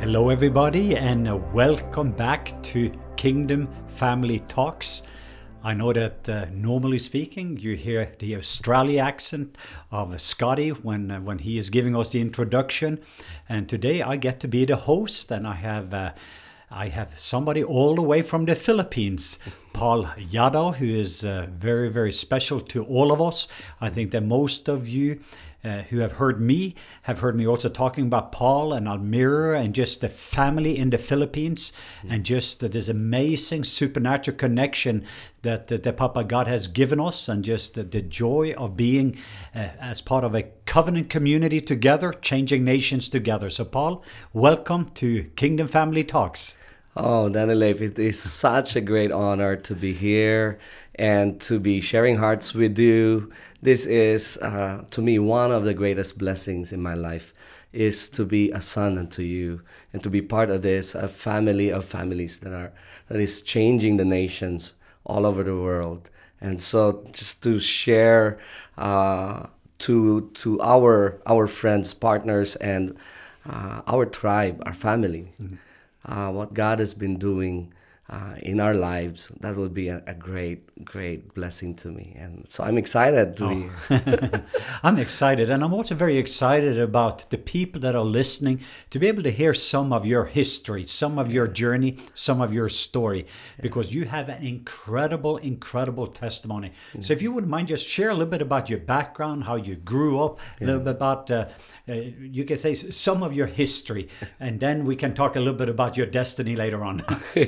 Hello, everybody, and welcome back to Kingdom Family Talks. I know that uh, normally speaking, you hear the Australia accent of Scotty when uh, when he is giving us the introduction, and today I get to be the host, and I have. Uh, I have somebody all the way from the Philippines, Paul Yadav, who is uh, very, very special to all of us. I think that most of you uh, who have heard me have heard me also talking about Paul and Almira and just the family in the Philippines and just this amazing supernatural connection that, that, that Papa God has given us and just the, the joy of being uh, as part of a covenant community together, changing nations together. So, Paul, welcome to Kingdom Family Talks. Oh, Daddy Leif, it is such a great honor to be here and to be sharing hearts with you. This is, uh, to me, one of the greatest blessings in my life is to be a son unto you and to be part of this a family of families that are that is changing the nations all over the world. And so, just to share uh, to to our our friends, partners, and uh, our tribe, our family. Mm-hmm uh, what God has been doing uh, in our lives, that would be a, a, great, great blessing to me. And so I'm excited to oh. be here. I'm excited. And I'm also very excited about the people that are listening to be able to hear some of your history, some of your journey, some of your story, because you have an incredible, incredible testimony. Mm-hmm. So if you wouldn't mind, just share a little bit about your background, how you grew up, a little bit about, uh, uh, you can say some of your history, and then we can talk a little bit about your destiny later on.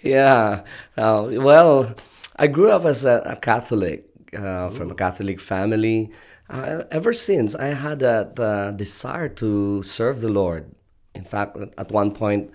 yeah. Uh, well, I grew up as a, a Catholic uh, from a Catholic family. Uh, ever since, I had that uh, desire to serve the Lord. In fact, at one point,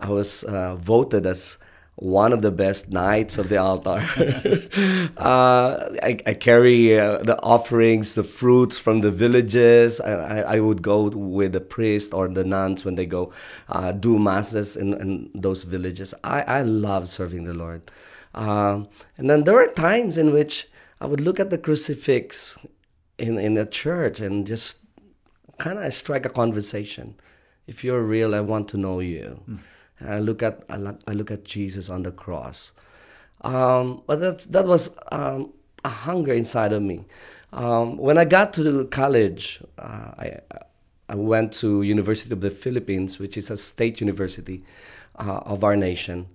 I was uh, voted as one of the best knights of the altar. uh, I, I, carry uh, the offerings, the fruits from the villages. I, I, I, would go with the priest or the nuns when they go uh, do masses in, in, those villages. I, I love serving the Lord. Um, and then there were times in which I would look at the crucifix in, in a church and just kind of strike a conversation. If you're real, I want to know you. Mm and I look at I look, I look at Jesus on the cross. Um, but that's that was um, a hunger inside of me. Um, when I got to college, uh, I I went to University of the Philippines, which is a state university uh, of our nation.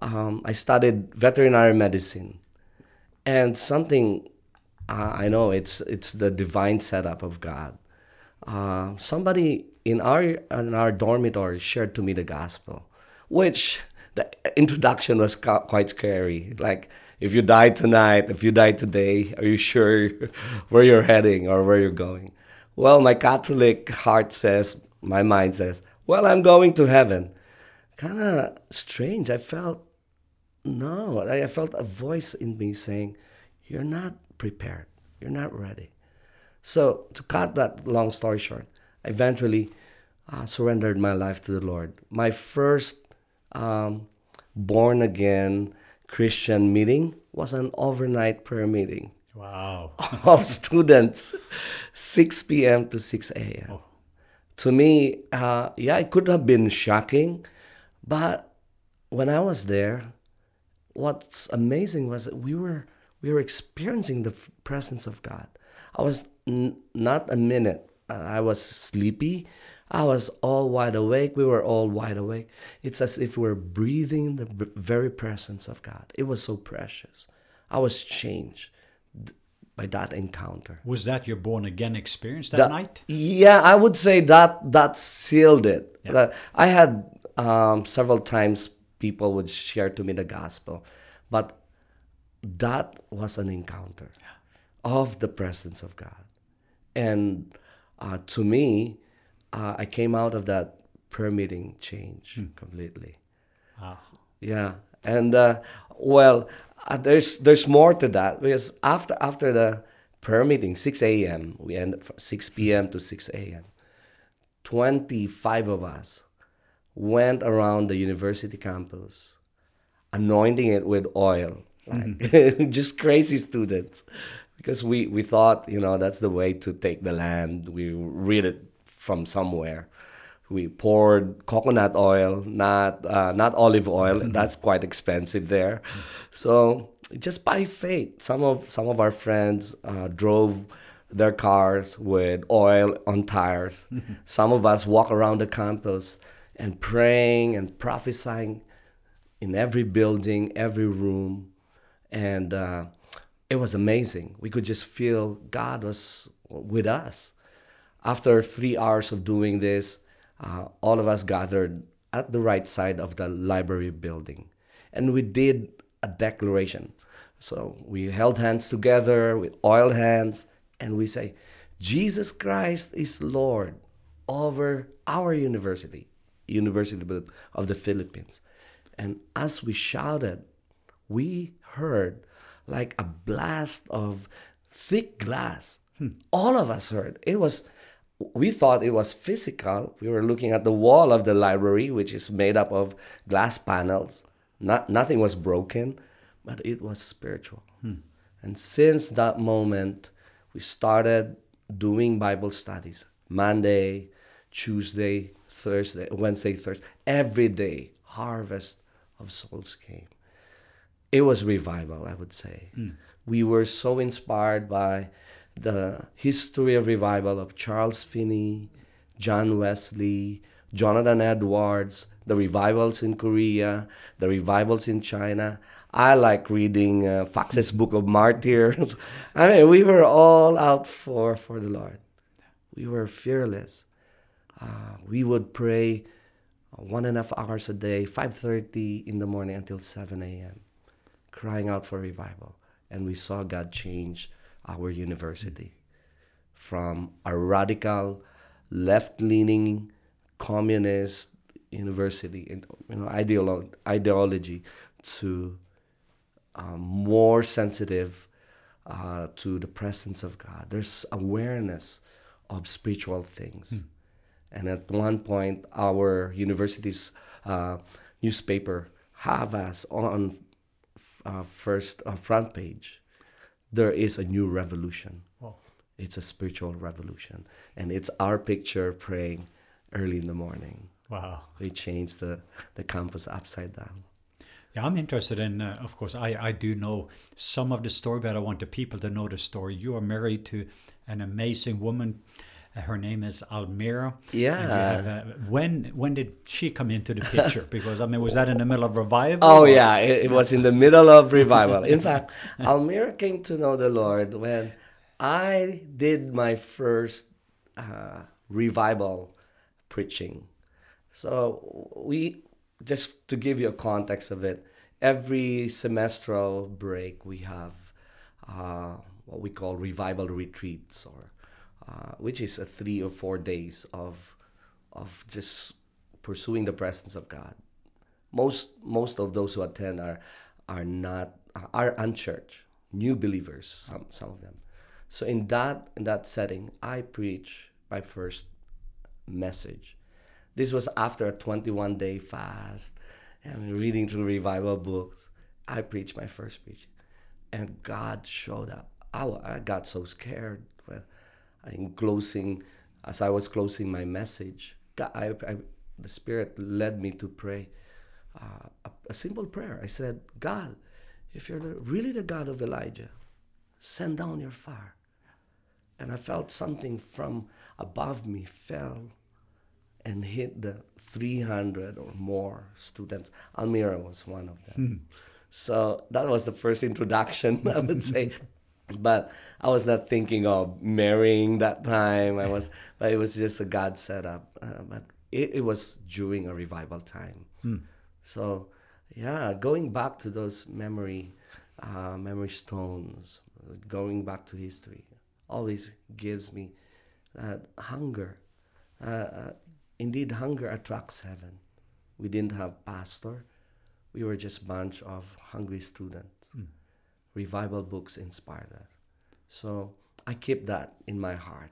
Um, I studied veterinary medicine, and something uh, I know it's it's the divine setup of God. Uh, somebody in our in our dormitory shared to me the gospel which the introduction was quite scary. Like, if you die tonight, if you die today, are you sure where you're heading or where you're going? Well, my Catholic heart says, my mind says, well, I'm going to heaven. Kind of strange. I felt, no, I felt a voice in me saying, you're not prepared. You're not ready. So, to cut that long story short, I eventually uh, surrendered my life to the Lord. My first um, born again Christian meeting was an overnight prayer meeting. Wow. of students, 6 p.m. to 6 a.m. Oh. To me, uh, yeah, it could have been shocking, but when I was there, what's amazing was that we were we were experiencing the presence of God. I was n- not a minute. I was sleepy. I was all wide awake. We were all wide awake. It's as if we were breathing the very presence of God. It was so precious. I was changed by that encounter. Was that your born again experience that, that night? Yeah, I would say that that sealed it. Yeah. I had um, several times people would share to me the gospel, but that was an encounter yeah. of the presence of God, and uh, to me uh, I came out of that prayer meeting changed hmm. completely. Wow. Yeah, and uh, well, uh, there's there's more to that because after after the prayer meeting, 6 a.m. We end 6 p.m. to 6 a.m. 25 of us went around the university campus, anointing it with oil, like mm-hmm. just crazy students, because we we thought you know that's the way to take the land. We read it from somewhere. we poured coconut oil, not uh, not olive oil. That's quite expensive there. So just by faith, some of some of our friends uh, drove their cars with oil on tires. some of us walk around the campus and praying and prophesying in every building, every room, and uh, it was amazing. We could just feel God was with us. After three hours of doing this, uh, all of us gathered at the right side of the library building, and we did a declaration. So we held hands together with oil hands, and we say, Jesus Christ is Lord over our university, University of the Philippines. And as we shouted, we heard like a blast of thick glass. Hmm. All of us heard. It was we thought it was physical. We were looking at the wall of the library, which is made up of glass panels. Not, nothing was broken, but it was spiritual. Hmm. And since that moment, we started doing Bible studies Monday, Tuesday, Thursday, Wednesday, Thursday. Every day, harvest of souls came. It was revival, I would say. Hmm. We were so inspired by the history of revival of Charles Finney, John Wesley, Jonathan Edwards, the revivals in Korea, the revivals in China. I like reading uh, Foxe's Book of Martyrs. I mean, we were all out for, for the Lord. We were fearless. Uh, we would pray one and a half hours a day, 5.30 in the morning until 7 a.m., crying out for revival. And we saw God change our university from a radical, left-leaning, communist university, and you know, ideolo- ideology to um, more sensitive uh, to the presence of God. There's awareness of spiritual things. Hmm. And at one point, our university's uh, newspaper have us on uh, first uh, front page there is a new revolution. Oh. It's a spiritual revolution. And it's our picture praying early in the morning. Wow. We changed the, the campus upside down. Yeah, I'm interested in, uh, of course, I, I do know some of the story, but I want the people to know the story. You are married to an amazing woman her name is Almira. Yeah. Have, uh, when when did she come into the picture? Because I mean, was that in the middle of revival? Oh or? yeah, it, it, was in the middle of revival. In fact, Almira came to know the Lord when I did my first uh, revival preaching. So we just to give you a context of it, every semestral break we have uh, what we call revival retreats or uh, which is a three or four days of of just pursuing the presence of God. Most most of those who attend are are not are unchurched, new believers. Some some of them. So in that in that setting, I preach my first message. This was after a 21 day fast and reading through revival books. I preached my first preach, and God showed up. I, I got so scared in closing, as I was closing my message, God, I, I, the Spirit led me to pray uh, a, a, simple prayer. I said, God, if you're the, really the God of Elijah, send down your fire. And I felt something from above me fell and hit the 300 or more students. Almira was one of them. Hmm. So that was the first introduction, I would say, but I was not thinking of marrying that time. I was, but it was just a God setup. Uh, but it, it was during a revival time. Hmm. So, yeah, going back to those memory, uh, memory stones, going back to history, always gives me that hunger. Uh, uh, indeed, hunger attracts heaven. We didn't have pastor. We were just bunch of hungry students. Revival books inspired us. So I keep that in my heart.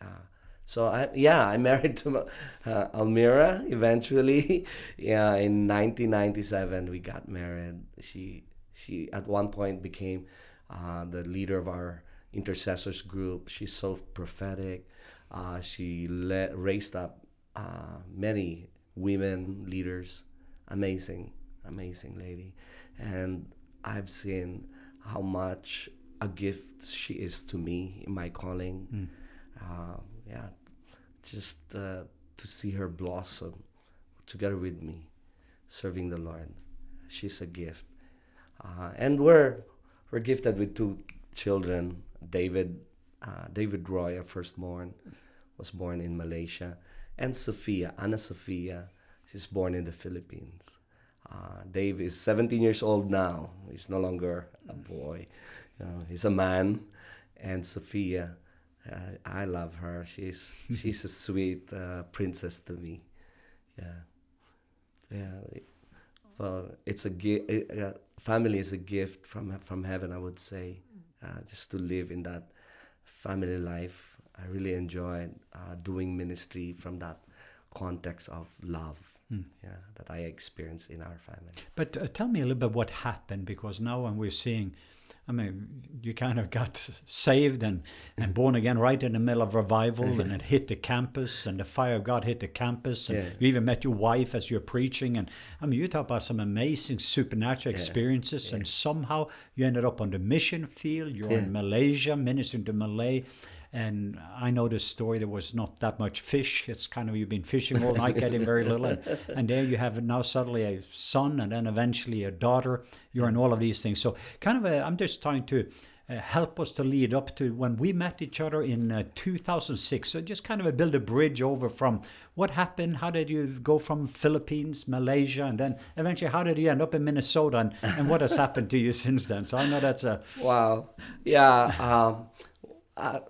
Uh, so I yeah I married to uh, Almira eventually. yeah, in 1997 we got married. She she at one point became uh, the leader of our intercessors group. She's so prophetic. Uh, she led, raised up uh, many women leaders, amazing, amazing lady, and I've seen how much a gift she is to me in my calling. Mm. Uh, yeah, just uh, to see her blossom together with me, serving the Lord. She's a gift, uh, and we're we're gifted with two children. David, uh, David Roy, our firstborn, was born in Malaysia, and Sophia, Anna Sophia, she's born in the Philippines. Uh, Dave is 17 years old now. He's no longer a boy. You know, he's a man. And Sophia, uh, I love her. She's she's a sweet uh, princess to me. Yeah, yeah. Well, it's a gift. Uh, family is a gift from from heaven. I would say, uh, just to live in that family life. I really enjoyed uh, doing ministry from that context of love. Mm. Yeah, that I experienced in our family. But uh, tell me a little bit what happened because now when we're seeing, I mean, you kind of got saved and, and born again right in the middle of revival, and it hit the campus, and the fire of God hit the campus, and Yeah. you even met your wife as you're preaching, and I mean, you talk about some amazing supernatural Yeah. experiences, and somehow you ended up on the mission field. You're Yeah. in Malaysia ministering to Malay. And I know the story. There was not that much fish. It's kind of you've been fishing all night, getting very little, and, and there you have now suddenly a son, and then eventually a daughter. You're in all of these things. So kind of, I'm just trying to uh, help us to lead up to when we met each other in uh, 2006. So just kind of a build a bridge over from what happened. How did you go from Philippines, Malaysia, and then eventually how did you end up in Minnesota, and, and what has happened to you since then? So I know that's a Wow. Yeah. Um, I,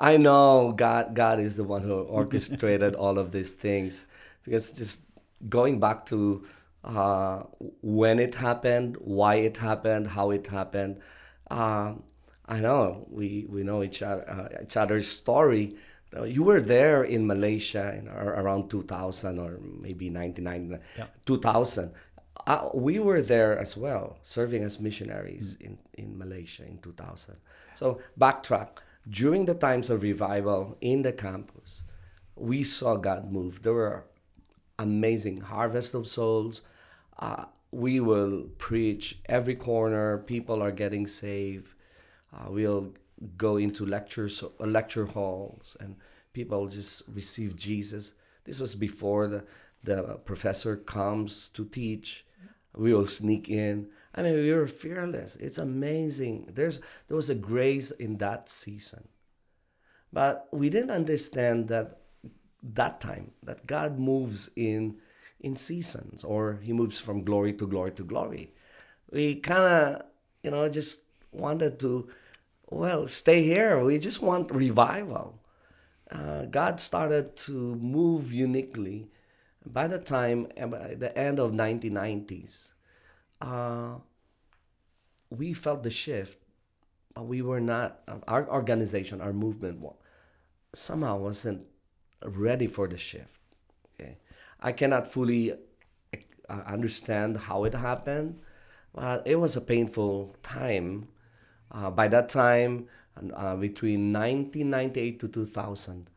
I know God. God is the one who orchestrated all of these things, because just going back to uh, when it happened, why it happened, how it happened. Um, I know we, we know each other, uh, each other's story. Uh, You were there in Malaysia in ar- around 2000 or maybe 99, Yeah. 2000. Uh, we were there as well, serving as missionaries in, in Malaysia in 2000. So, backtrack. During the times of revival in the campus, we saw God move. There were amazing harvest of souls. Uh, we will preach every corner. People are getting saved. Uh, we'll go into lectures, uh, lecture halls, and people just receive Jesus. This was before the the professor comes to teach. We will sneak in. I mean, we were fearless. It's amazing. There's there was a grace in that season, but we didn't understand that that time that God moves in in seasons or he moves from glory to glory to glory. We kind of, you know, just wanted to well, stay here. We just want revival. Uh, God started to move uniquely. By the time, by the end of 1990s, uh, we felt the shift, but we were not, uh, our organization, our movement somehow wasn't ready for the shift. Okay, I cannot fully uh, understand how it happened, but it was a painful time. Uh, by that time, uh, between 1998 to 2000,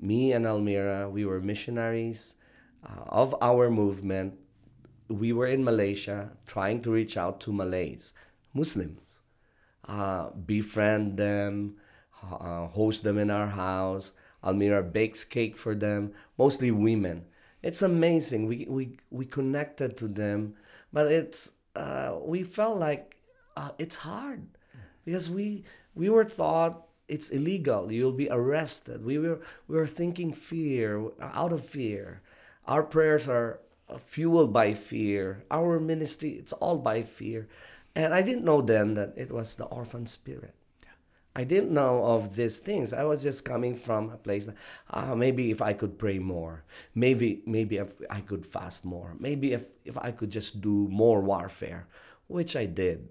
me and Almira, we were missionaries uh, of our movement. We were in Malaysia trying to reach out to Malays, Muslims, uh, befriend them, uh, host them in our house. Almira bakes cake for them, mostly women. It's amazing. We, we, we connected to them, but it's uh, we felt like uh, it's hard because we we were thought it's illegal. You'll be arrested. We were we were thinking fear out of fear. Our prayers are fueled by fear. Our ministry it's all by fear, and I didn't know then that it was the orphan spirit. I didn't know of these things. I was just coming from a place that ah, maybe if I could pray more, maybe maybe if I could fast more, maybe if if I could just do more warfare, which I did.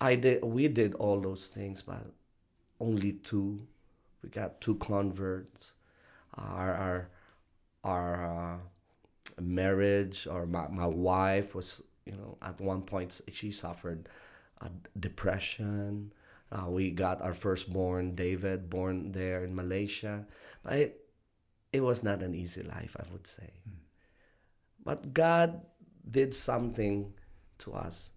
I did. We did all those things, but only two. We got two converts. Our our our uh, marriage or my, my wife was you know at one point she suffered a depression. Uh, we got our firstborn David born there in Malaysia. But it, it was not an easy life, I would say. Hmm. But God did something to us.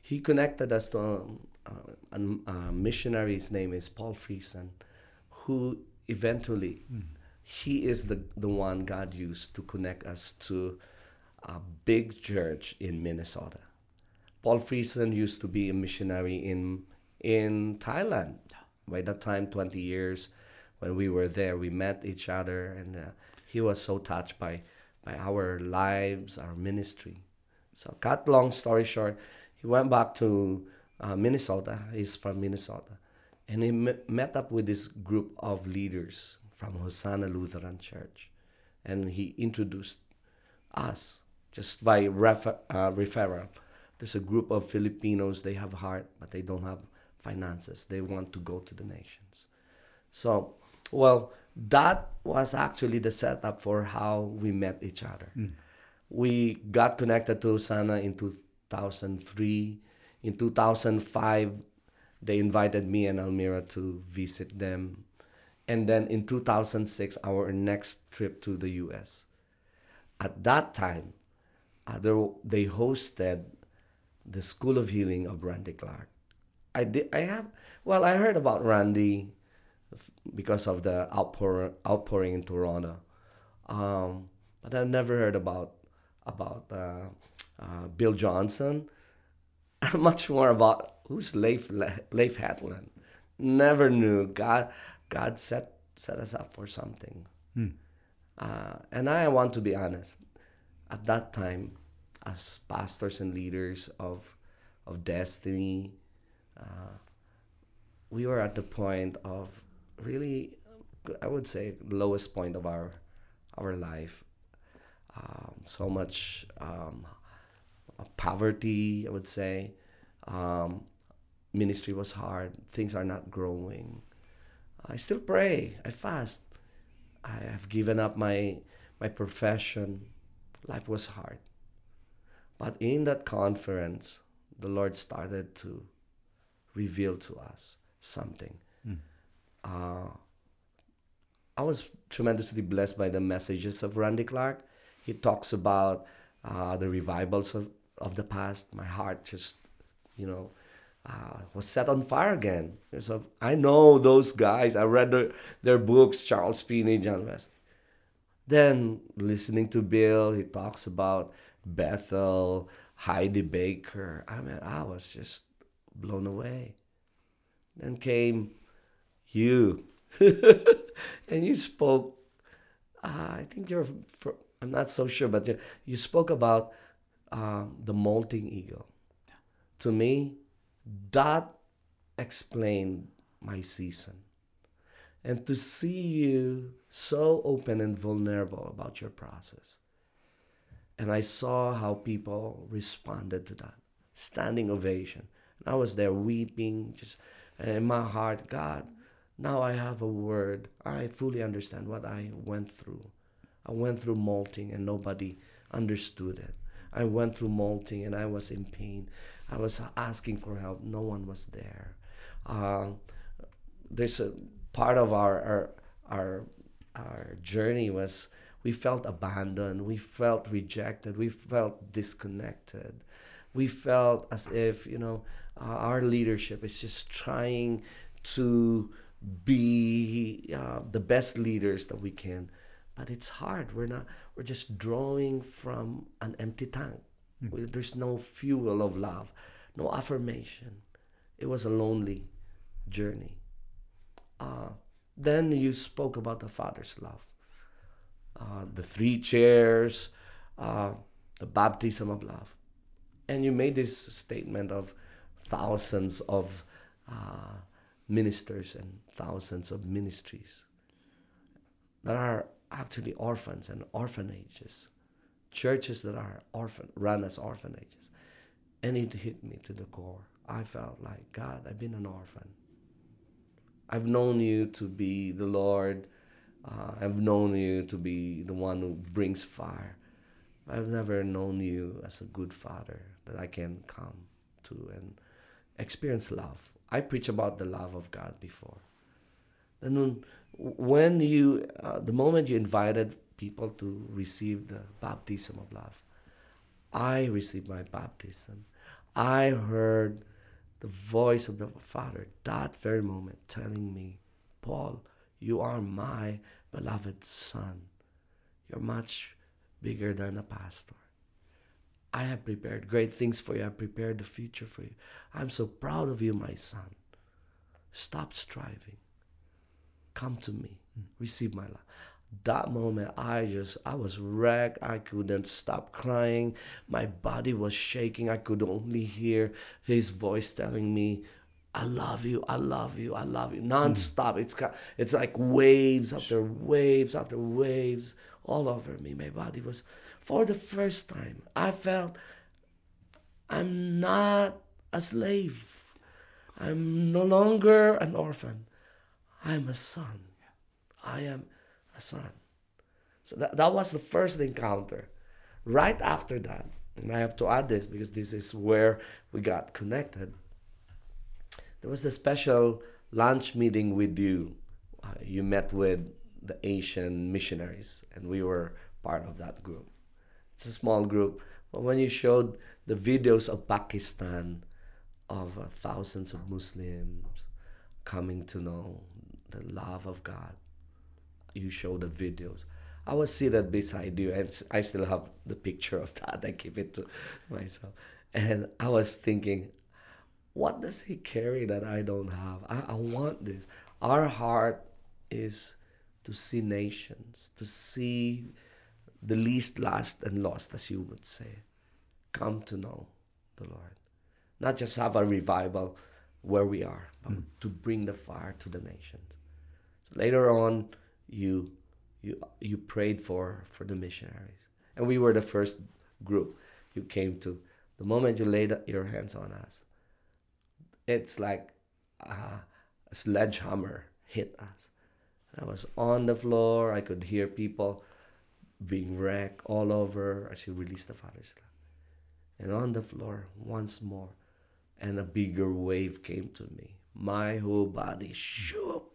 He connected us to a, a, a missionary. His name is Paul Friesen, who eventually hmm. He is the, the one God used to connect us to a big church in Minnesota. Paul Friesen used to be a missionary in in Thailand. By that time, 20 years, when we were there, we met each other, and uh, he was so touched by by our lives, our ministry. So, cut long story short, he went back to uh, Minnesota. He's from Minnesota, and he met, met up with this group of leaders from Hosanna Lutheran Church, and he introduced us just by refer, uh, referral. There's a group of Filipinos. They have heart, but they don't have finances. They want to go to the nations. So, well, that was actually the setup for how we met each other. We got connected to Sana in 2003. In 2005, they invited me and Almira to visit them. And then in 2006, our next trip to the US. At that time, uh, they hosted the School of Healing of Randy Clark. I did. I have. Well, I heard about Randy because of the outpour, outpouring in Toronto, um, but I never heard about about uh, uh, Bill Johnson. Much more about who's Leif Leif Hetland. Never knew. God God set set us up for something. Uh, and I want to be honest. At that time, as pastors and leaders of of destiny, uh, we were at the point of really, I would say, lowest point of our our life. Um, so much um, poverty, I would say. Um, ministry was hard. Things are not growing. I still pray. I fast. I have given up my my profession. Life was hard. But in that conference, the Lord started to reveal to us something. Uh, I was tremendously blessed by the messages of Randy Clark. He talks about uh, the revivals of, of the past. My heart just, you know, uh, was set on fire again. So I know those guys. I read their, their books, Charles Finney, John West. Then listening to Bill, he talks about Bethel, Heidi Baker. I mean, I was just blown away. Then came you, and you spoke. Uh, I think you're. I'm not so sure, but you, you spoke about um, the molting eagle. To me, that explained my season. And to see you so open and vulnerable about your process. And I saw how people responded to that. Standing ovation. And I was there weeping, just uh, in my heart, God, now I have a word. I fully understand what I went through. I went through molting and nobody understood it. I went through molting and I was in pain. I was asking for help. No one was there. Uh, there's a part of our, our our our journey was we felt abandoned. We felt rejected. We felt disconnected. We felt as if you know uh, our leadership is just trying to be uh, the best leaders that we can but it's hard we're not we're just drawing from an empty tank We- there's no fuel of love no affirmation. It was a lonely journey. Uh, then you spoke about the father's love. Uh, the three chairs uh, the baptism of love. And you made this statement of thousands of uh, ministers and thousands of ministries that are actually orphans and orphanages, churches that are orphan run as orphanages, and it hit me to the core. I felt like God, I've been an orphan. I've known you to be the Lord. Uh, I've known you to be the one who brings fire. I've never known you as a good father that I can come to and experience love. I preach about the love of God before. Then when you, uh, the moment you invited people to receive the baptism of love, I received my baptism. I heard the voice of the Father that very moment telling me, Paul, you are my beloved son. You're much bigger than a pastor. I have prepared great things for you. I prepared the future for you. I'm so proud of you, my son. Stop striving. Come to me. Hmm. Receive my love. That moment, I just, I was wrecked. I couldn't stop crying. My body was shaking. I could only hear his voice telling me, I love you, I love you, I love you, nonstop. It's it's like waves after waves after waves all over me. My body was, for the first time, I felt I'm not a slave. I'm no longer an orphan. I'm a son. I am a son. So that, that was the first encounter. Right after that, and I have to add this because this is where we got connected. There was a special lunch meeting with you. Uh, you met with the Asian missionaries, and we were part of that group. It's a small group, but when you showed the videos of Pakistan, of uh, thousands of Muslims coming to know the love of God. You show the videos. I was seated beside you, and I still have the picture of that. I keep it to myself. And I was thinking, what does he carry that I don't have? I, I want this. Our heart is to see nations, to see the least, last, and lost, as you would say, come to know the Lord. Not just have a revival where we are, but mm. to bring the fire to the nations. Later on, you you you prayed for for the missionaries, and we were the first group you came to. The moment you laid your hands on us, it's like a sledgehammer hit us. I was on the floor. I could hear people being wrecked all over as you released the Father's love. And on the floor, once more, and a bigger wave came to me. My whole body shook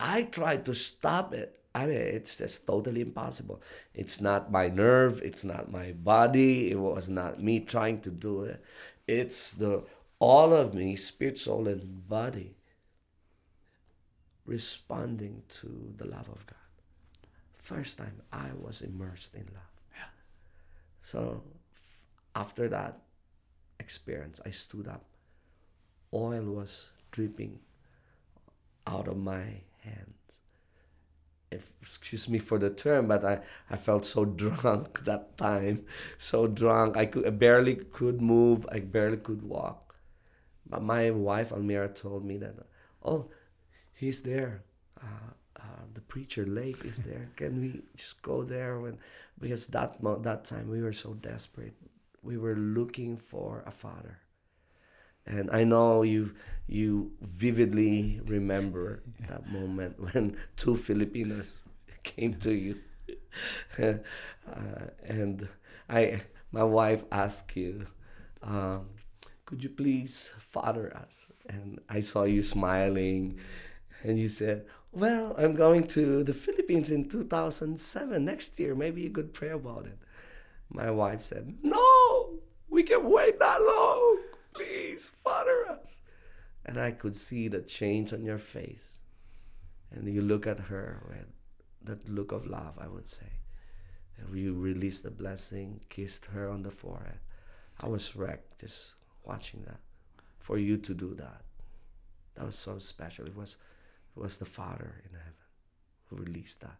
I tried to stop it. I mean, it's just totally impossible. It's not my nerve. It's not my body. It was not me trying to do it. It's the all of me, spirit, soul, and body, responding to the love of God. First time I was immersed in love. Yeah. So after that experience, I stood up. Oil was dripping out of my hands. If, excuse me for the term, but I, I felt so drunk that time. So drunk. I could I barely could move. I barely could walk. But my wife Almira told me that, oh, he's there. Uh, uh, the preacher Lake is there. Can we just go there when? Because that that time we were so desperate. We were looking for a father and I know you you vividly remember that moment when two Filipinos came to you, uh, and I my wife asked you, um, "Could you please father us?" And I saw you smiling, and you said, "Well, I'm going to the Philippines in 2007 next year. Maybe you could pray about it." My wife said, "No, we can wait that long." Father us. And I could see the change on your face. And you look at her with that look of love, I would say. And you released the blessing, kissed her on the forehead. I was wrecked just watching that. For you to do that. That was so special. It was it was the Father in heaven who released that.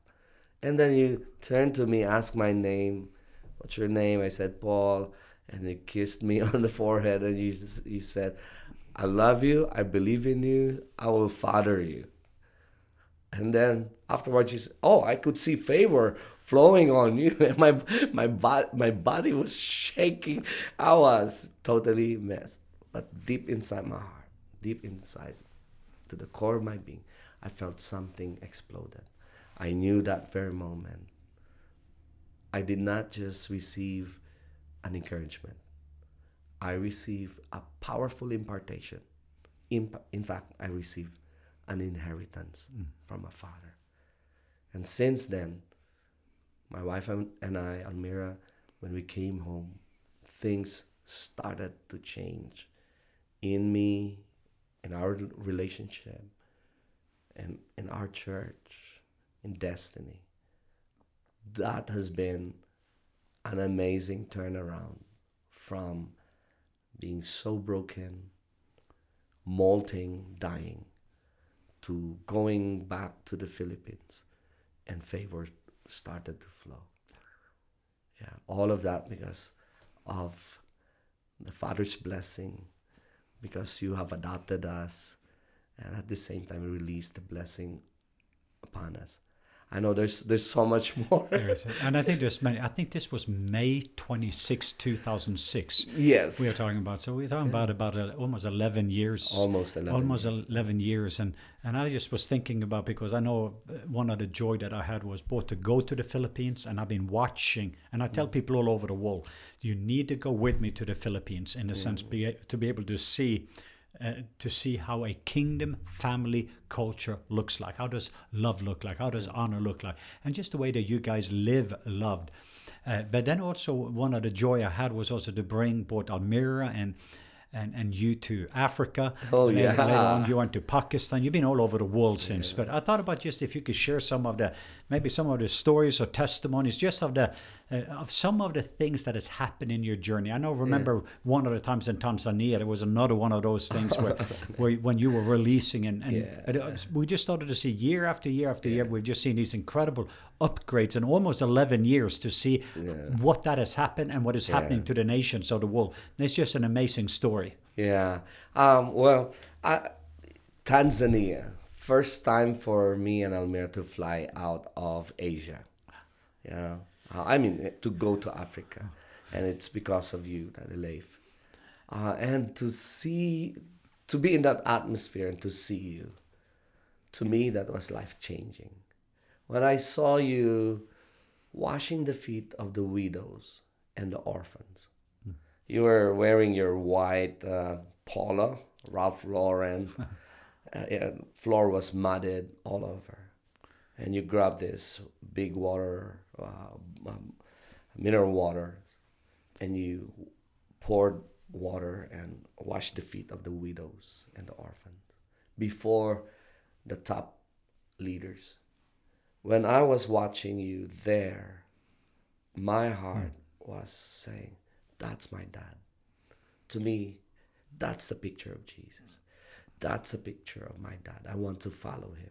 And then you turned to me, asked my name. What's your name? I said, Paul and he kissed me on the forehead and he, he said, I love you, I believe in you, I will father you. And then afterwards, he said, Oh, I could see favor flowing on you. And my, my, bo- my body was shaking. I was totally messed. But deep inside my heart, deep inside, to the core of my being, I felt something exploded. I knew that very moment. I did not just receive an encouragement. I receive a powerful impartation. In, in fact, I receive an inheritance mm. from a father. And since then, my wife and and I, Almira, when we came home, things started to change in me, in our relationship, and in our church, in destiny. That has been an amazing turnaround from being so broken, molting, dying, to going back to the Philippines and favor started to flow. Yeah, all of that because of the Father's blessing, because you have adopted us, and at the same time released the blessing upon us. I know there's there's so much more. There is, and I think there's many. I think this was May 26, 2006. yes, We are talking about. So we're talking about about uh, almost 11 years. almost eleven. almost years. 11 years and and i just was thinking about because i know uh, one of the joy that i had was both to go to the philippines and i've been watching and i tell Mm. people all over the world you need to go with me to the philippines in a sense Mm. be, to be able to see uh, to see how a kingdom family culture looks like how does love look like how does honor look like and just the way that you guys live loved uh, but then also one of the joy i had was also to bring both almira and and, and you to Africa. Oh, yeah. Later on, you went to Pakistan. You've been all over the world since. But I thought about just if you could share some of the, maybe some of the stories or testimonies, just of the, uh, of some of the things that has happened in your journey. I know. Remember one of the times in Tanzania, there was another one of those things where, where when you were releasing, and, and Yeah. but it was- we just started to see year after year after year. We've just seen these incredible upgrades in almost 11 years to see what that has happened and what is happening to the nations of the world. It's just an amazing story. Yeah. Um, well, I, Tanzania, first time for me and Almira to fly out of Asia. Yeah. Uh, I mean, eh, to go to Africa. And it's because of you, Daddy Leif. Uh, and to see, to be in that atmosphere and to see you, to me, that was life changing. When I saw you washing the feet of the widows and the orphans, you were wearing your white uh, polo, Ralph Lauren. uh, floor was mudded all over, and you grabbed this big water, uh, um, mineral water, and you poured water and washed the feet of the widows and the orphans before the top leaders. When I was watching you there, my heart was saying, That's my dad. To me, that's the picture of Jesus. That's a picture of my dad. I want to follow him.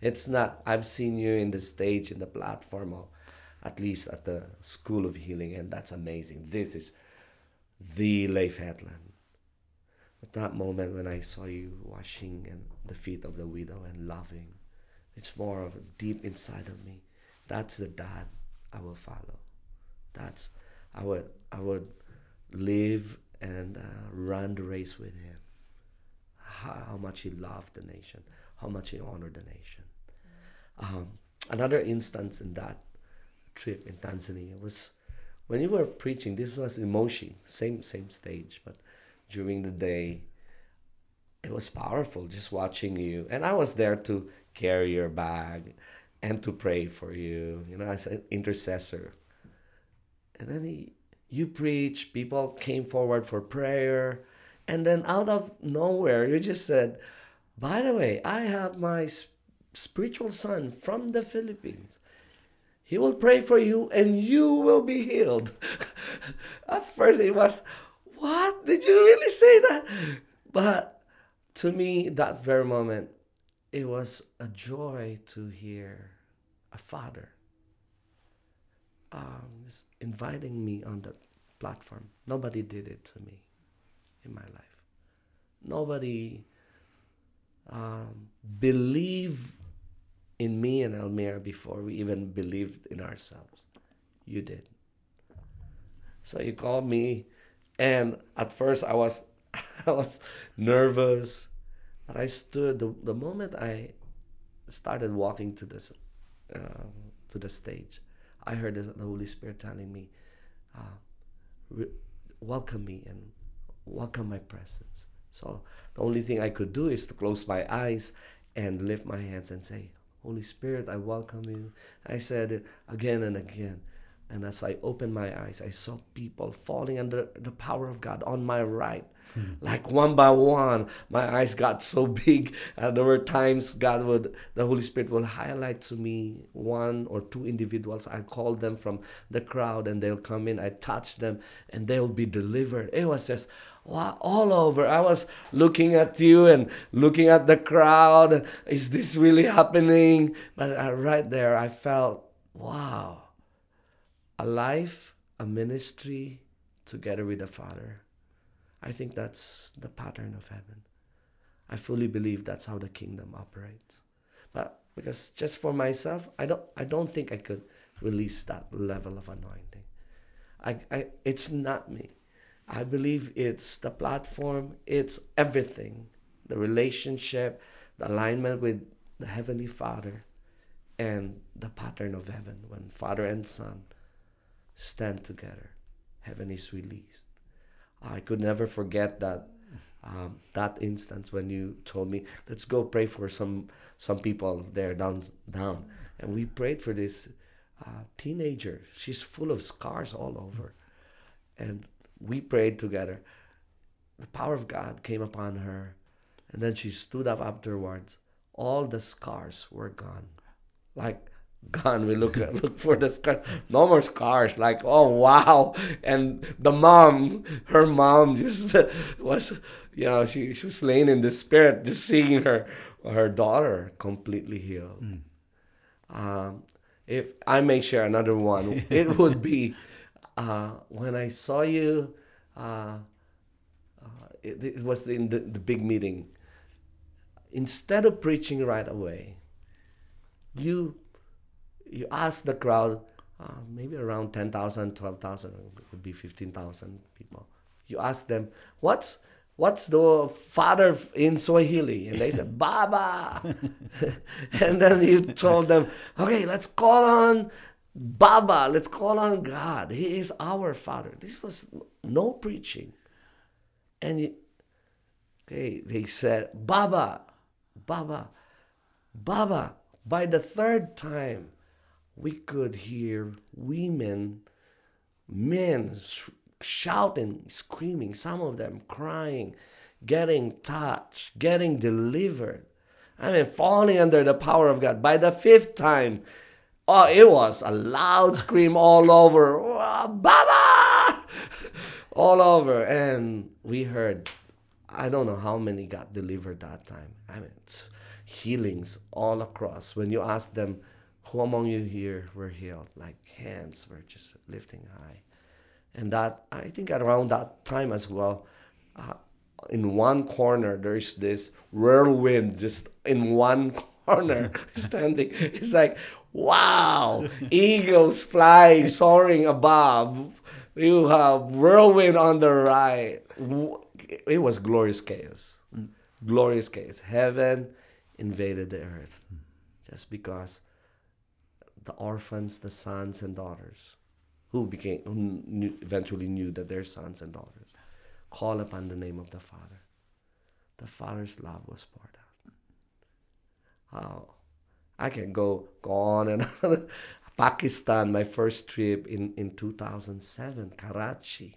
It's not, I've seen you in the stage, in the platform, or at least at the School of Healing, and that's amazing. This is the Leif Hetland. But that moment when I saw you washing and the feet of the widow and loving, it's more of deep inside of me. That's the dad I will follow. That's I would I would live and uh, run the race with him. How, much he loved the nation, how much he honored the nation. Um, another instance in that trip in Tanzania was when you were preaching. This was in Moshi, same same stage, but during the day, it was powerful just watching you. And I was there to carry your bag and to pray for you, you know, as an intercessor. And then he, you preach, people came forward for prayer. And then out of nowhere, you just said, by the way, I have my s- spiritual son from the Philippines. He will pray for you and you will be healed. At first, it was, What? Did you really say that? But to me, that very moment, it was a joy to hear a father um, inviting me on the platform. Nobody did it to me in my life. Nobody um, believed in me and Almira before we even believed in ourselves. You did. So you called me, and at first I was, I was nervous, but I stood. The, the moment I started walking to this, uh, to the stage, I heard the the Holy Spirit telling me, uh, re- "Welcome me and welcome my presence." So the only thing I could do is to close my eyes and lift my hands and say, Holy Spirit, I welcome you. I said it again and again. And as I opened my eyes, I saw people falling under the power of God on my right. Hmm. Like one by one, my eyes got so big. And there were times God would, the Holy Spirit will highlight to me one or two individuals. I call them from the crowd and they'll come in. I touch them and they'll be delivered. It was just wow, all over. I was looking at you and looking at the crowd. Is this really happening? But uh, right there, I felt, wow a life, a ministry together with the Father. I think that's the pattern of heaven. I fully believe that's how the kingdom operates. But because just for myself, I don't I don't think I could release that level of anointing. I, I it's not me. I believe it's the platform, it's everything. The relationship, the alignment with the Heavenly Father, and the pattern of heaven when Father and Son stand together. Heaven is released. I could never forget that um, that instance when you told me, "Let's go pray for some some people there down down," and we prayed for this uh, teenager. She's full of scars all over, and we prayed together. The power of God came upon her, and then she stood up afterwards. All the scars were gone, like gone. We look look for the scars. No more scars. Like oh wow! And the mom, her mom, just was you know she she was laying in the spirit, just seeing her her daughter completely healed. Mm. Um, if I may share another one, it would be uh, when I saw you. Uh, uh, it, it, was in the, the big meeting. Instead of preaching right away, you you ask the crowd, uh, maybe around 10,000, 12,000, it could be 15,000 people. You ask them, what's what's the father in Swahili? And they said, Baba. and then you told them, okay, let's call on Baba. Let's call on God. He is our father. This was no preaching. And you, okay, they said, Baba, Baba, Baba. By the third time, we could hear women, men shouting, screaming, some of them crying, getting touched, getting delivered. I mean, falling under the power of God. By the fifth time, oh, it was a loud scream all over, oh, Baba! all over. And we heard, I don't know how many got delivered that time. I mean, healings all across. When you ask them, who among you here were healed? Like hands were just lifting high. And that, I think around that time as well, uh, in one corner, there's this whirlwind just in one corner standing. It's like, wow, eagles flying, soaring above. You have whirlwind on the right. It was glorious chaos. Glorious chaos. Heaven invaded the earth just because the orphans, the sons and daughters, who became who knew, eventually knew that they're sons and daughters, call upon the name of the Father. The Father's love was poured out. How I can go go on and on. Pakistan, my first trip in, in 2007, Karachi.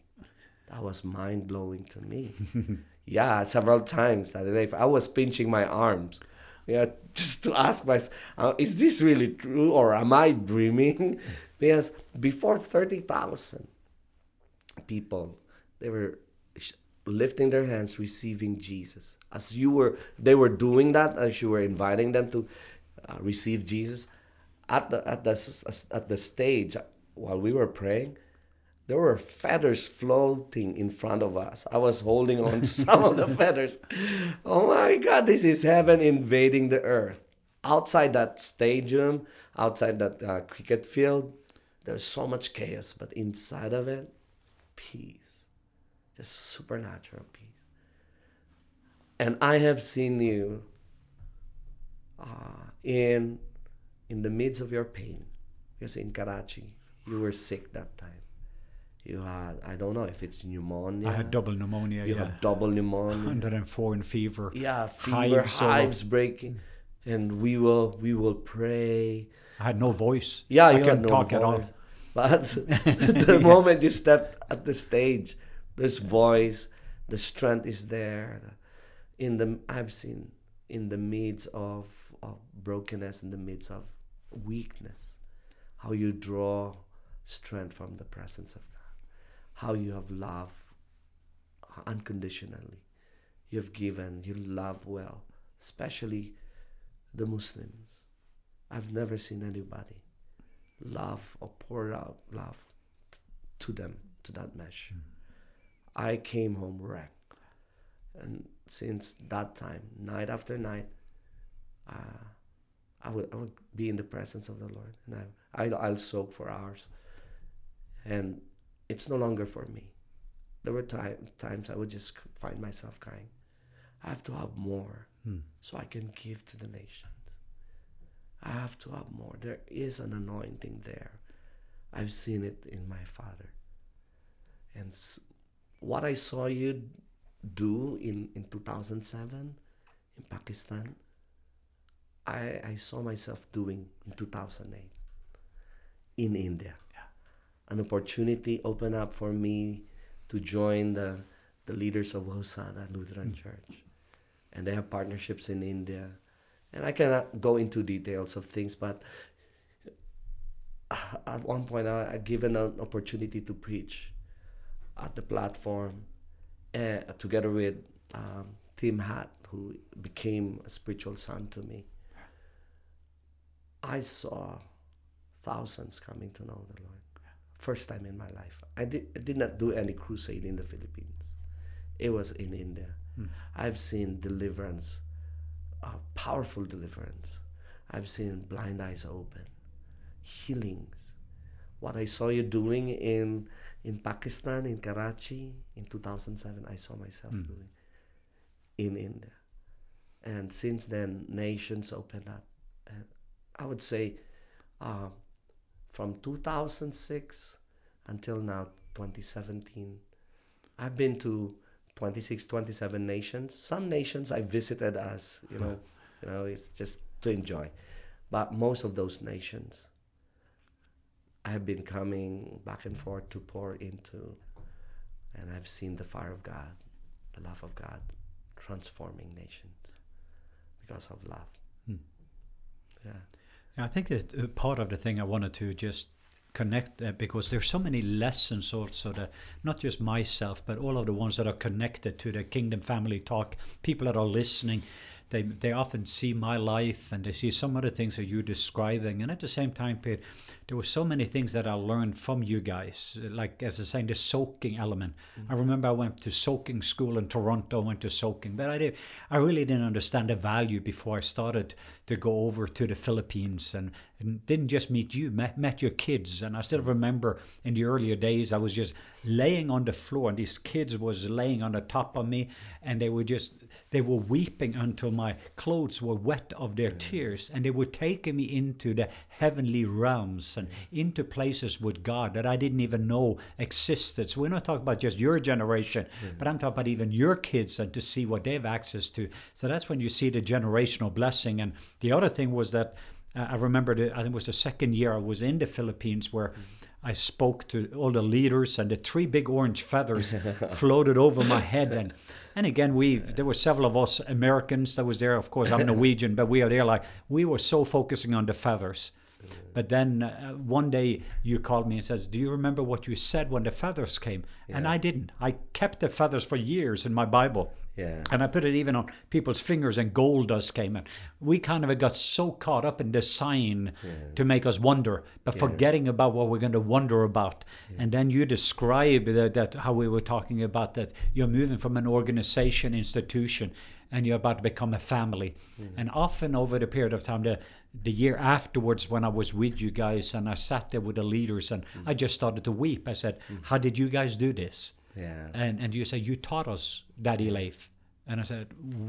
That was mind blowing to me. yeah, several times that day. I was pinching my arms yeah, just to ask myself, uh, is this really true or am I dreaming? because before 30,000 people, they were lifting their hands, receiving Jesus. As you were, they were doing that, as you were inviting them to uh, receive Jesus, at the, at, the, at the stage, while we were praying, there were feathers floating in front of us. I was holding on to some of the feathers. Oh my God, this is heaven invading the earth. Outside that stadium, outside that uh, cricket field, there's so much chaos, but inside of it, peace. Just supernatural peace. And I have seen you uh, in in the midst of your pain. Because in Karachi, you were sick that time you had I don't know if it's pneumonia. I had double pneumonia. You yeah. have double pneumonia. 104 in fever. Yeah, fever, hives, hives breaking. and we will we will pray. I had no voice. Yeah, I you couldn't no talk voice. at all. But the moment you step at the stage, there's voice, the strength is there. In the I've seen in the midst of, of brokenness, in the midst of weakness, how you draw strength from the presence of God, how you have love unconditionally, you have given, you love well, especially the Muslims. I've never seen anybody love or pour out love t- to them to that measure. I came home wrecked. And since that time, night after night, uh, I would, I would be in the presence of the Lord. And I, I, I'll soak for hours. And it's no longer for me. There were time, times I would just find myself crying. I have to have more hmm. so I can give to the nations. I have to have more. There is an anointing there. I've seen it in my father. And what I saw you do in, in 2007 in Pakistan, I, I saw myself doing in 2008 in India. An opportunity opened up for me to join the, the leaders of Hosanna Lutheran Church. And they have partnerships in India. And I cannot go into details of things, but at one point I, I given an opportunity to preach at the platform uh, together with um, Tim Hat, who became a spiritual son to me. I saw thousands coming to know the Lord. First time in my life. I did, I did not do any crusade in the Philippines. It was in India. I've seen deliverance, uh, powerful deliverance. I've seen blind eyes open, healings. What I saw you doing in in Pakistan, in Karachi, in 2007, I saw myself doing in India. And since then, nations opened up. And I would say uh, from 2006 until now, 2017, I've been to 26, 27 nations. Some nations I visited as, you know, you know, it's just to enjoy. But most of those nations, I have been coming back and forth to pour into, and I've seen the fire of God, the love of God, transforming nations because of love. Hmm. Yeah. Yeah, I think that uh, part of the thing I wanted to just connect uh, because there's so many lessons also that not just myself but all of the ones that are connected to the kingdom family talk people that are listening they they often see my life and they see some of the things that you're describing. And at the same time Pete, there were so many things that I learned from you guys. Like as I saying the soaking element. Mm-hmm. I remember I went to soaking school in Toronto went to soaking but I did I really didn't understand the value before I started to go over to the Philippines. And, and didn't just meet you met, met your kids. And I still remember in the earlier days I was just laying on the floor and these kids was laying on the top of me and they were just they were weeping until my clothes were wet of their mm. tears and they were taking me into the heavenly realms and into places with God that I didn't even know existed. So we're not talking about just your generation, mm. but I'm talking about even your kids and to see what they have access to. So that's when you see the generational blessing. And the other thing was that uh, I remember, the, I think it was the second year I was in the Philippines where mm. I spoke to all the leaders, and the three big orange feathers floated over my head. And and again, we there were several of us Americans that was there. Of course, I'm Norwegian, but we are there like we were so focusing on the feathers. But then uh, one day you called me and says, "Do you remember what you said when the feathers came?" And I didn't. I kept the feathers for years in my Bible. Yeah. And I put it even on people's fingers, and gold dust came in. We kind of got so caught up in the sign to make us wonder, but forgetting about what we're going to wonder about. And then you describe that, that how we were talking about that you're moving from an organization, institution, and you're about to become a family. Mm-hmm. And often over the period of time, the the year afterwards, when I was with you guys and I sat there with the leaders, and mm-hmm. I just started to weep. I said, mm-hmm. "How did you guys do this?" Yeah. and and you say you taught us daddy leif. And i said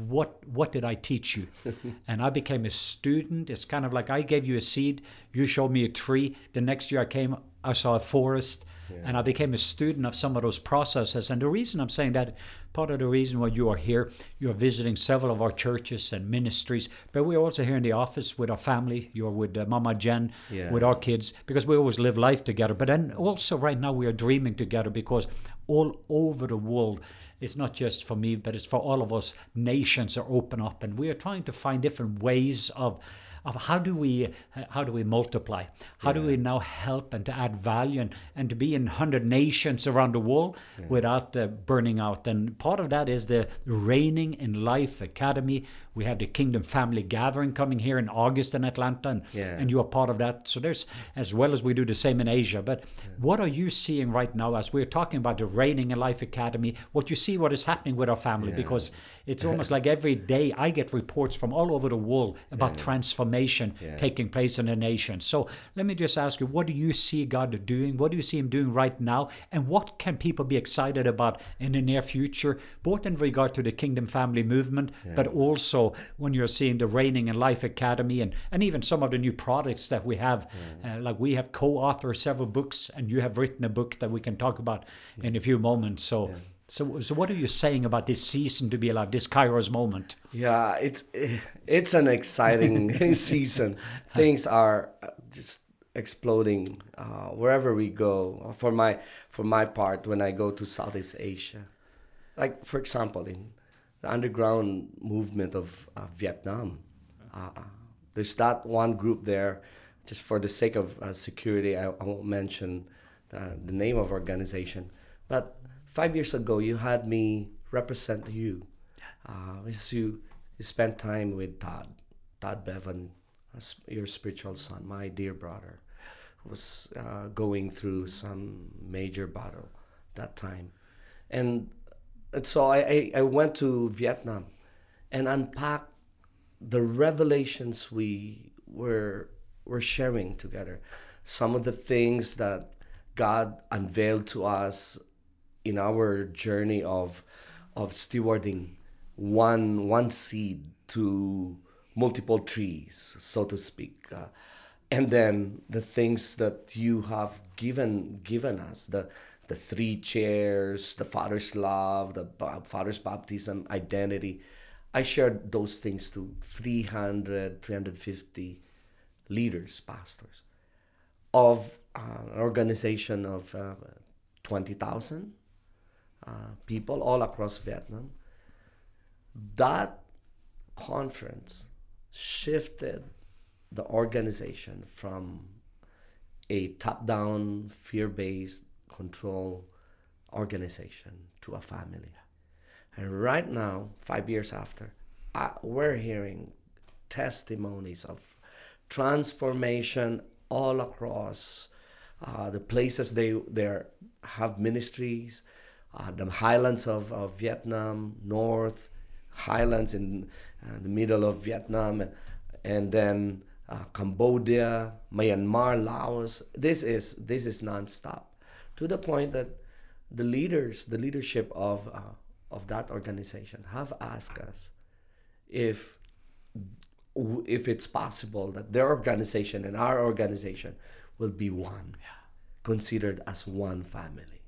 what what did i teach you? And i became a student. It's kind of like i gave you a seed you showed me a tree. The next year i came i saw a forest And I became a student of some of those processes. And the reason I'm saying that, part of the reason why you are here, you are visiting several of our churches and ministries, but we're also here in the office with our family. You're with uh, Mama Jen, Yeah. with our kids, because we always live life together. But then also, right now, we are dreaming together because all over the world, it's not just for me, but it's for all of us. Nations are open up, and we are trying to find different ways of of how do we how do we multiply? How do we now help and to add value and, and to be in hundred nations around the world without uh, burning out? And part of that is the Reigning in Life Academy. We have the Kingdom Family Gathering coming here in August in Atlanta, and, Yeah. and you are part of that. So there's as well as we do the same in Asia. But what are you seeing right now as we're talking about the Reigning in Life Academy? What you see, what is happening with our family? Because it's almost like every day I get reports from all over the world about transformation Yeah. taking place in the nation. So let me just ask you, what do you see God doing? What do you see Him doing right now? And what can people be excited about in the near future, both in regard to the Kingdom Family Movement, but also when you're seeing the Reigning in Life Academy and, and even some of the new products that we have? Uh, like we have co authored several books, and you have written a book that we can talk about in a few moments. So. So, so what are you saying about this season to be alive, this Kairos moment? Yeah, it's it's an exciting season. Things are uh, just exploding uh, wherever we go. For my for my part, when I go to Southeast Asia, like for example, in the underground movement of uh, Vietnam, uh, uh, there's that one group there. Just for the sake of uh, security, I, I won't mention the, the name of organization, but five years ago, you had me represent you. Uh, you you spent time with Todd, Todd Bevan, uh, your spiritual son, my dear brother, who was uh, going through some major battle that time, and, and so I, I went to Vietnam, and unpacked the revelations we were were sharing together, some of the things that God unveiled to us in our journey of of stewarding one one seed to multiple trees, so to speak, uh, and then the things that you have given given us the the three chairs, the Father's love, the Father's baptism, identity. I shared those things to 300, 350 leaders, pastors of uh, an organization of uh, 20,000 uh, people all across Vietnam. That conference shifted the organization from a top down, fear based control organization to a family. And right now, five years after, uh, we're hearing testimonies of transformation all across uh, the places they they have ministries, uh, the highlands of, of Vietnam, North highlands in uh, the middle of Vietnam, and then uh, Cambodia, Myanmar, Laos. This is this is nonstop, to the point that the leaders, the leadership of uh, of that organization, have asked us if if it's possible that their organization and our organization will be one, considered as one family.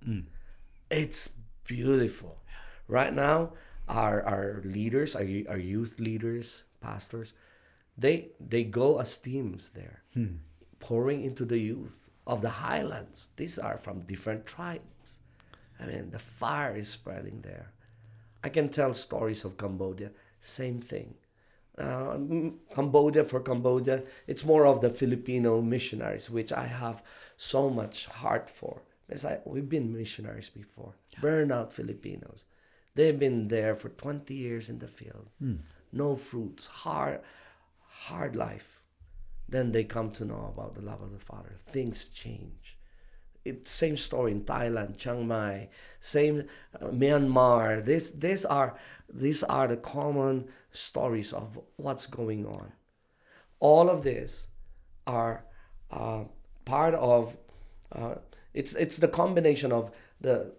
It's beautiful. Right now, our our leaders, our, our youth leaders, pastors, they they go as teams there, pouring into the youth of the highlands. These are from different tribes. I mean, the fire is spreading there. I can tell stories of Cambodia. Same thing. Uh, mm, Cambodia for Cambodia, it's more of the Filipino missionaries, which I have so much heart for. Because I, we've been missionaries before. Burnout Filipinos. They've been there for 20 years in the field. No fruits, hard, hard life. Then they come to know about the love of the Father. Things change it same story in Thailand, Chiang Mai, same uh, Myanmar. This these are these are the common stories of what's going on. All of this are uh, part of uh, it's it's the combination of the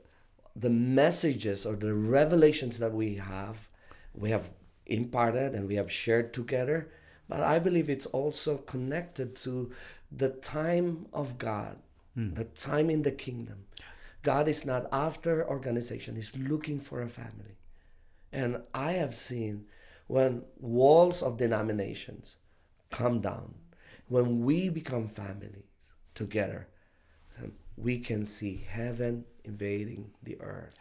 the messages or the revelations that we have we have imparted and we have shared together but i believe it's also connected to the time of god hmm. the time in the kingdom. God is not after organization, He's looking for a family. And I have seen when walls of denominations come down, when we become families together, we can see heaven invading the earth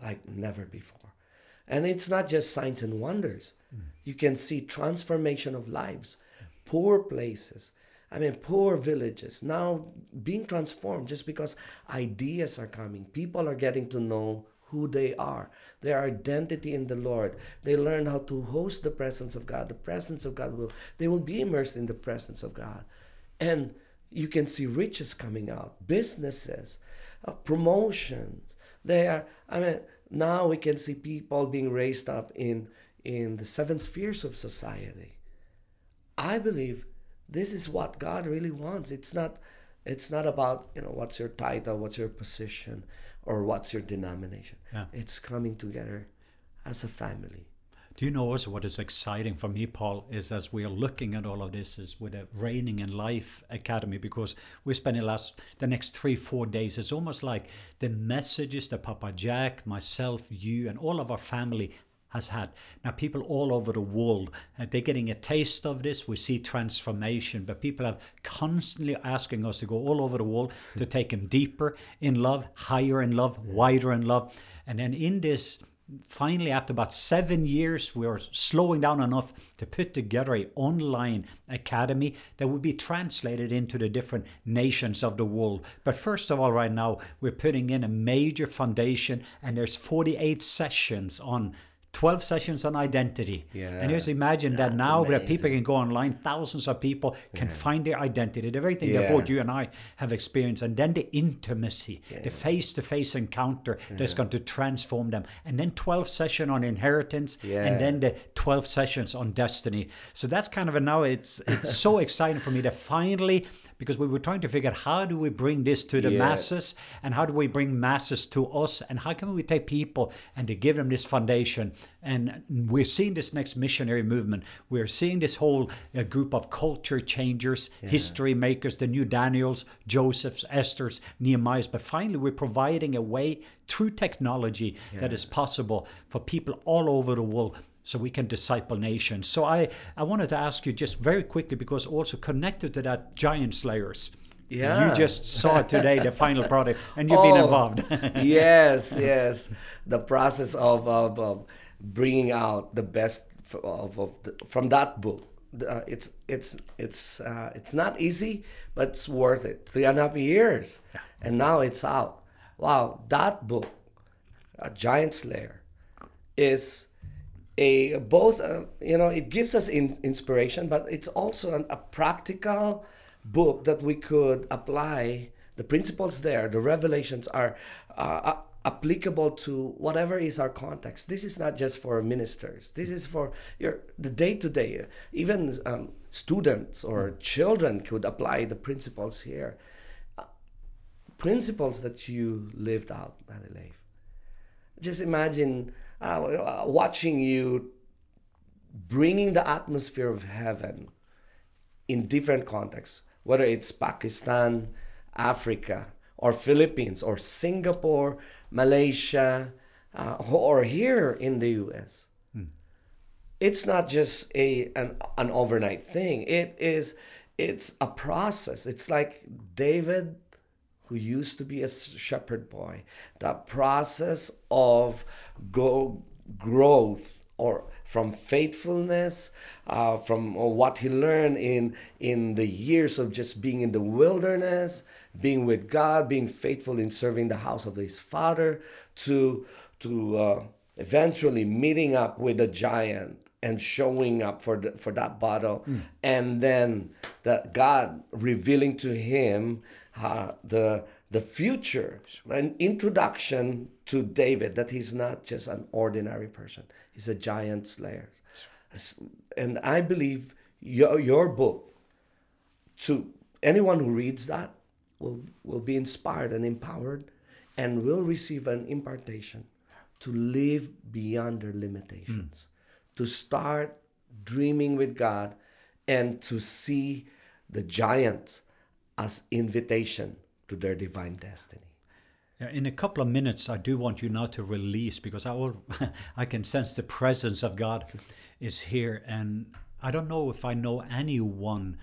like never before. And it's not just signs and wonders. You can see transformation of lives, poor places. I mean, poor villages now being transformed just because ideas are coming. People are getting to know who they are, their identity in the Lord. They learn how to host the presence of God. The presence of God will, they will be immersed in the presence of God. And you can see riches coming out, businesses, uh, promotions. They are, I mean, now we can see people being raised up in, in the seven spheres of society. I believe this is what God really wants. It's not it's not about, you know, what's your title, what's your position, or what's your denomination. Yeah. It's coming together as a family. Do you know also what is exciting for me, Paul, is as we are looking at all of this is with the Reigning in Life Academy because we're spending the last the next three, four days. It's almost like the messages that Papa Jack, myself, you, and all of our family has had. Now, people all over the world, uh, they're getting a taste of this. We see transformation, but people have constantly asking us to go all over the world to take them deeper in love, higher in love, wider in love. And then in this, finally, after about seven years, we are slowing down enough to put together a online academy that would be translated into the different nations of the world. But first of all, right now, we're putting in a major foundation, and there's 48 sessions on 12 sessions on identity. Yeah. And just imagine that That's now that amazing. people can go online, thousands of people can find their identity, the very thing that both you and I have experienced. And then the intimacy, the face to face encounter that's going to transform them. And then 12 session on inheritance, Yeah. and then the 12 sessions on destiny. So that's kind of a now it's it's so exciting for me to finally because we were trying to figure out how do we bring this to the Yeah. masses and how do we bring masses to us and how can we take people and to give them this foundation. And we're seeing this next missionary movement. We're seeing this whole uh, group of culture changers history makers the new daniels josephs esthers nehemiahs but finally we're providing a way through technology that is possible for people all over the world so we can disciple nations. So I, I wanted to ask you just very quickly because also connected to that giant slayers. Yeah. You just saw today the final product and you've been Oh, involved. yes, yes. The process of, of, of bringing out the best of, of the, from that book. Uh, it's it's it's uh, it's not easy, but it's worth it. Three and a half years, and now it's out. Wow, that book, a Giant Slayer, is a both uh, you know it gives us in, inspiration but it's also an, a practical book that we could apply. The principles there the revelations are uh, applicable to whatever is our context. This is not just for ministers. This is for your the day to day even um, students or children could apply the principles here. Uh, principles that you lived out Daddy Leif. Just imagine uh, watching you bringing the atmosphere of heaven in different contexts, whether it's Pakistan, Africa, or Philippines, or Singapore, Malaysia, uh, or here in the US. It's not just a an, an overnight thing. It is it's a process. It's like David who used to be a shepherd boy, the process of go growth or from faithfulness, uh, from what he learned in in the years of just being in the wilderness, being with God, being faithful in serving the house of his father, to to uh, eventually meeting up with a giant and showing up for the, for that battle, and then that God revealing to him uh, the the future, an introduction to David that he's not just an ordinary person; he's a giant slayer. And I believe your your book to anyone who reads that will will be inspired and empowered, and will receive an impartation to live beyond their limitations to start dreaming with God and to see the giants as invitation to their divine destiny. In a couple of minutes, I do want you now to release because I will, I can sense the presence of God is here, and I don't know if I know anyone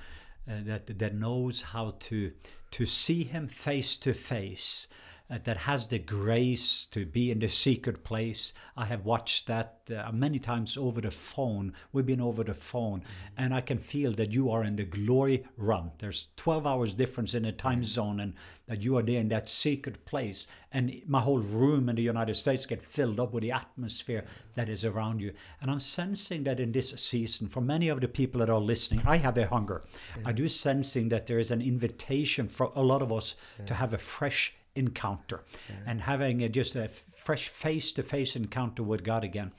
uh, that that knows how to to see Him face to face. Uh, That has the grace to be in the secret place. I have watched that uh, many times over the phone. We've been over the phone, and I can feel that you are in the glory realm. There's 12 hours difference in the time zone, and that you are there in that secret place. And my whole room in the United States get filled up with the atmosphere that is around you. And I'm sensing that in this season, for many of the people that are listening, I have a hunger. I do sensing that there is an invitation for a lot of us to have a fresh encounter and having a, just a fresh face-to-face encounter with God again.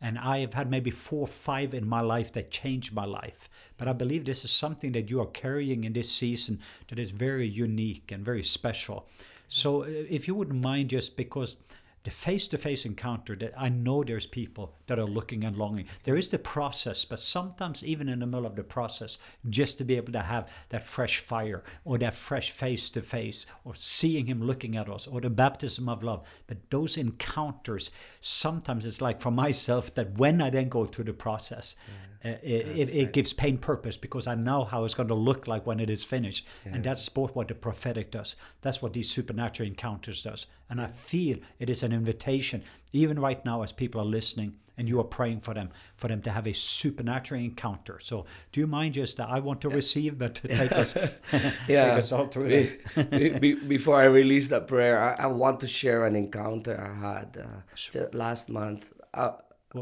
And I have had maybe four or five in my life that changed my life. But I believe this is something that you are carrying in this season that is very unique and very special. So uh, if you wouldn't mind just because the face-to-face encounter that I know there's people that are looking and longing. There is the process, but sometimes even in the middle of the process, just to be able to have that fresh fire or that fresh face-to-face or seeing him looking at us or the baptism of love. But those encounters, sometimes it's like for myself that when I then go through the process, uh, it, it, it gives pain purpose because I know how it's going to look like when it is finished. And that's both what the prophetic does. That's what these supernatural encounters does. And I feel it is an invitation, even right now as people are listening and you are praying for them, for them to have a supernatural encounter. So do you mind just that I want to receive, but to take us, take us all through it. be- be- before I release that prayer, I, I want to share an encounter I had uh, ju- last month. I,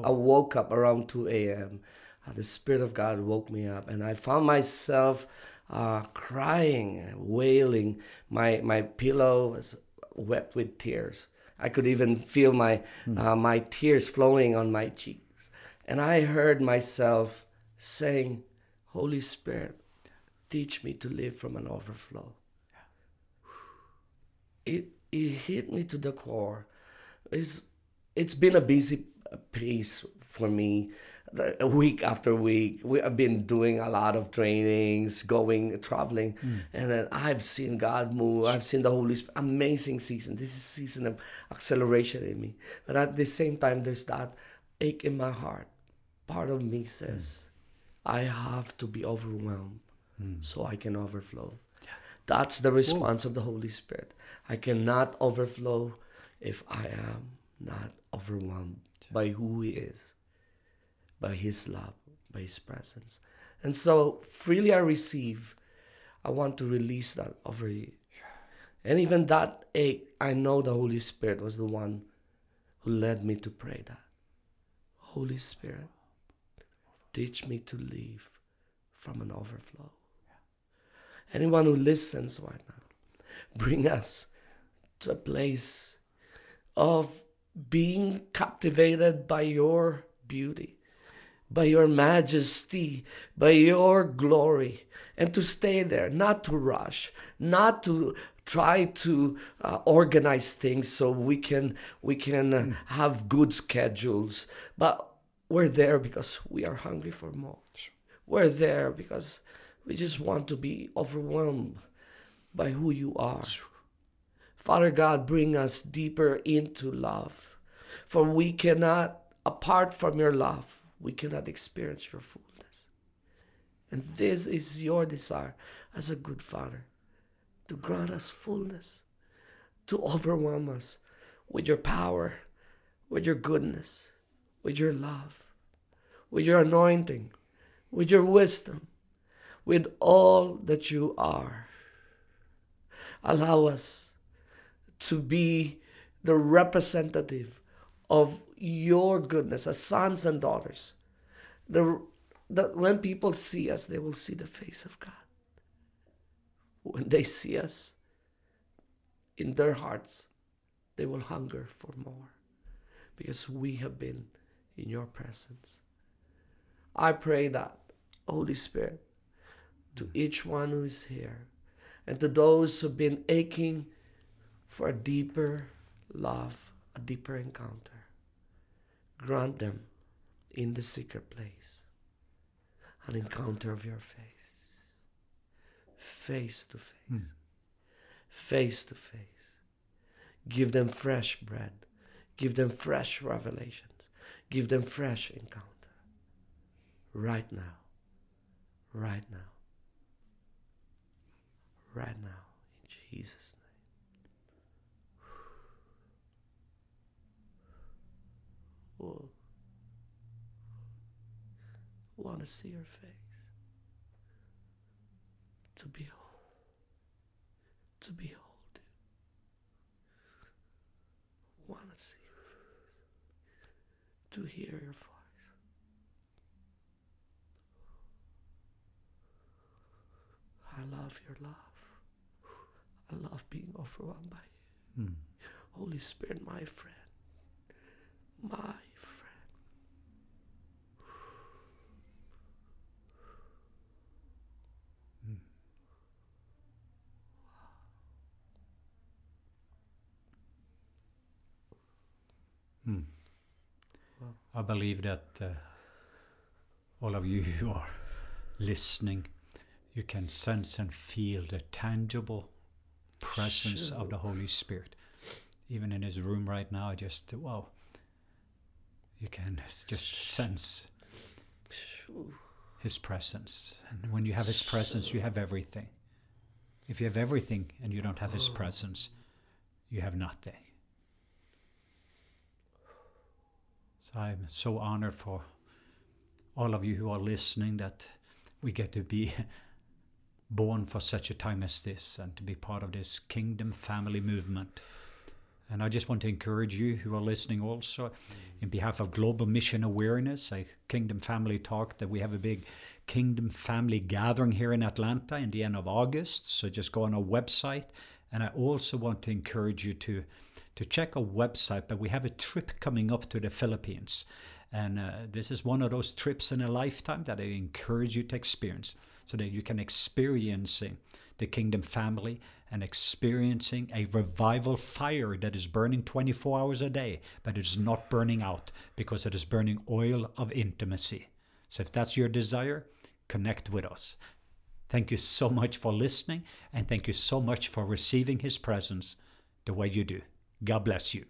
I woke up around 2 a.m. Uh, the Spirit of God woke me up, and I found myself uh, crying, wailing. My, my pillow was wet with tears. I could even feel my, uh, my tears flowing on my cheeks. And I heard myself saying, Holy Spirit, teach me to live from an overflow it it hit me to the core. It's it's been a busy piece for me. The- Week after week, we have been doing a lot of trainings, going traveling, hmm. and then I've seen God move. I've seen the Holy Spirit. Amazing season. This is season of acceleration in me. But at the same time, there's that ache in my heart. Part of me says, hmm. I have to be overwhelmed hmm. so I can overflow. That's the response of the Holy Spirit. I cannot overflow if I am not overwhelmed by who He is, by His love, by His presence. And so freely I receive, I want to release that over you. And even that ache, I know the Holy Spirit was the one who led me to pray that. Holy Spirit, teach me to live from an overflow. Anyone who listens right now, bring us to a place of being captivated by your beauty, by your majesty, by your glory, and to stay there, not to rush, not to try to uh, organize things so we can we can uh, have good schedules, but we're there because we are hungry for more. We're there because we just want to be overwhelmed by who you are. Father God, bring us deeper into love. For we cannot, apart from your love, we cannot experience your fullness. And this is your desire as a good Father to grant us fullness, to overwhelm us with your power, with your goodness, with your love, with your anointing, with your wisdom, with all that you are. Allow us to be the representative of your goodness as sons and daughters. The, that when people see us, they will see the face of God. When they see us in their hearts, they will hunger for more because we have been in your presence. I pray that, Holy Spirit, to each one who is here and to those who've been aching for a deeper love, a deeper encounter, grant them in the secret place an encounter of your face, face to face, hmm. face to face. Give them fresh bread. Give them fresh revelations. Give them fresh encounter. Right now. Right now. Right now. In Jesus' name. Oh. Want to see your face. To behold. To behold it. Want to see your face. To hear your voice. I love your love. I love being overwhelmed by you. Hmm. Holy Spirit, my friend. My friend. I believe that uh, all of you who are listening, you can sense and feel the tangible presence of the Holy Spirit. Even in his room right now, just wow, you can just sense his presence. And when you have his presence, you have everything. If you have everything and you don't have his presence, you have nothing. So I'm so honored for all of you who are listening that we get to be born for such a time as this and to be part of this kingdom family movement. And I just want to encourage you who are listening also, mm. in behalf of Global Mission Awareness, a Kingdom Family Talk, that we have a big Kingdom Family gathering here in Atlanta in the end of August. So just go on our website. And I also want to encourage you to, to check our website, but we have a trip coming up to the Philippines. And uh, this is one of those trips in a lifetime that I encourage you to experience so that you can experiencing the kingdom family and experiencing a revival fire that is burning 24 hours a day, but it is not burning out because it is burning oil of intimacy. So if that's your desire, connect with us. Thank you so much for listening and thank you so much for receiving his presence the way you do. God bless you.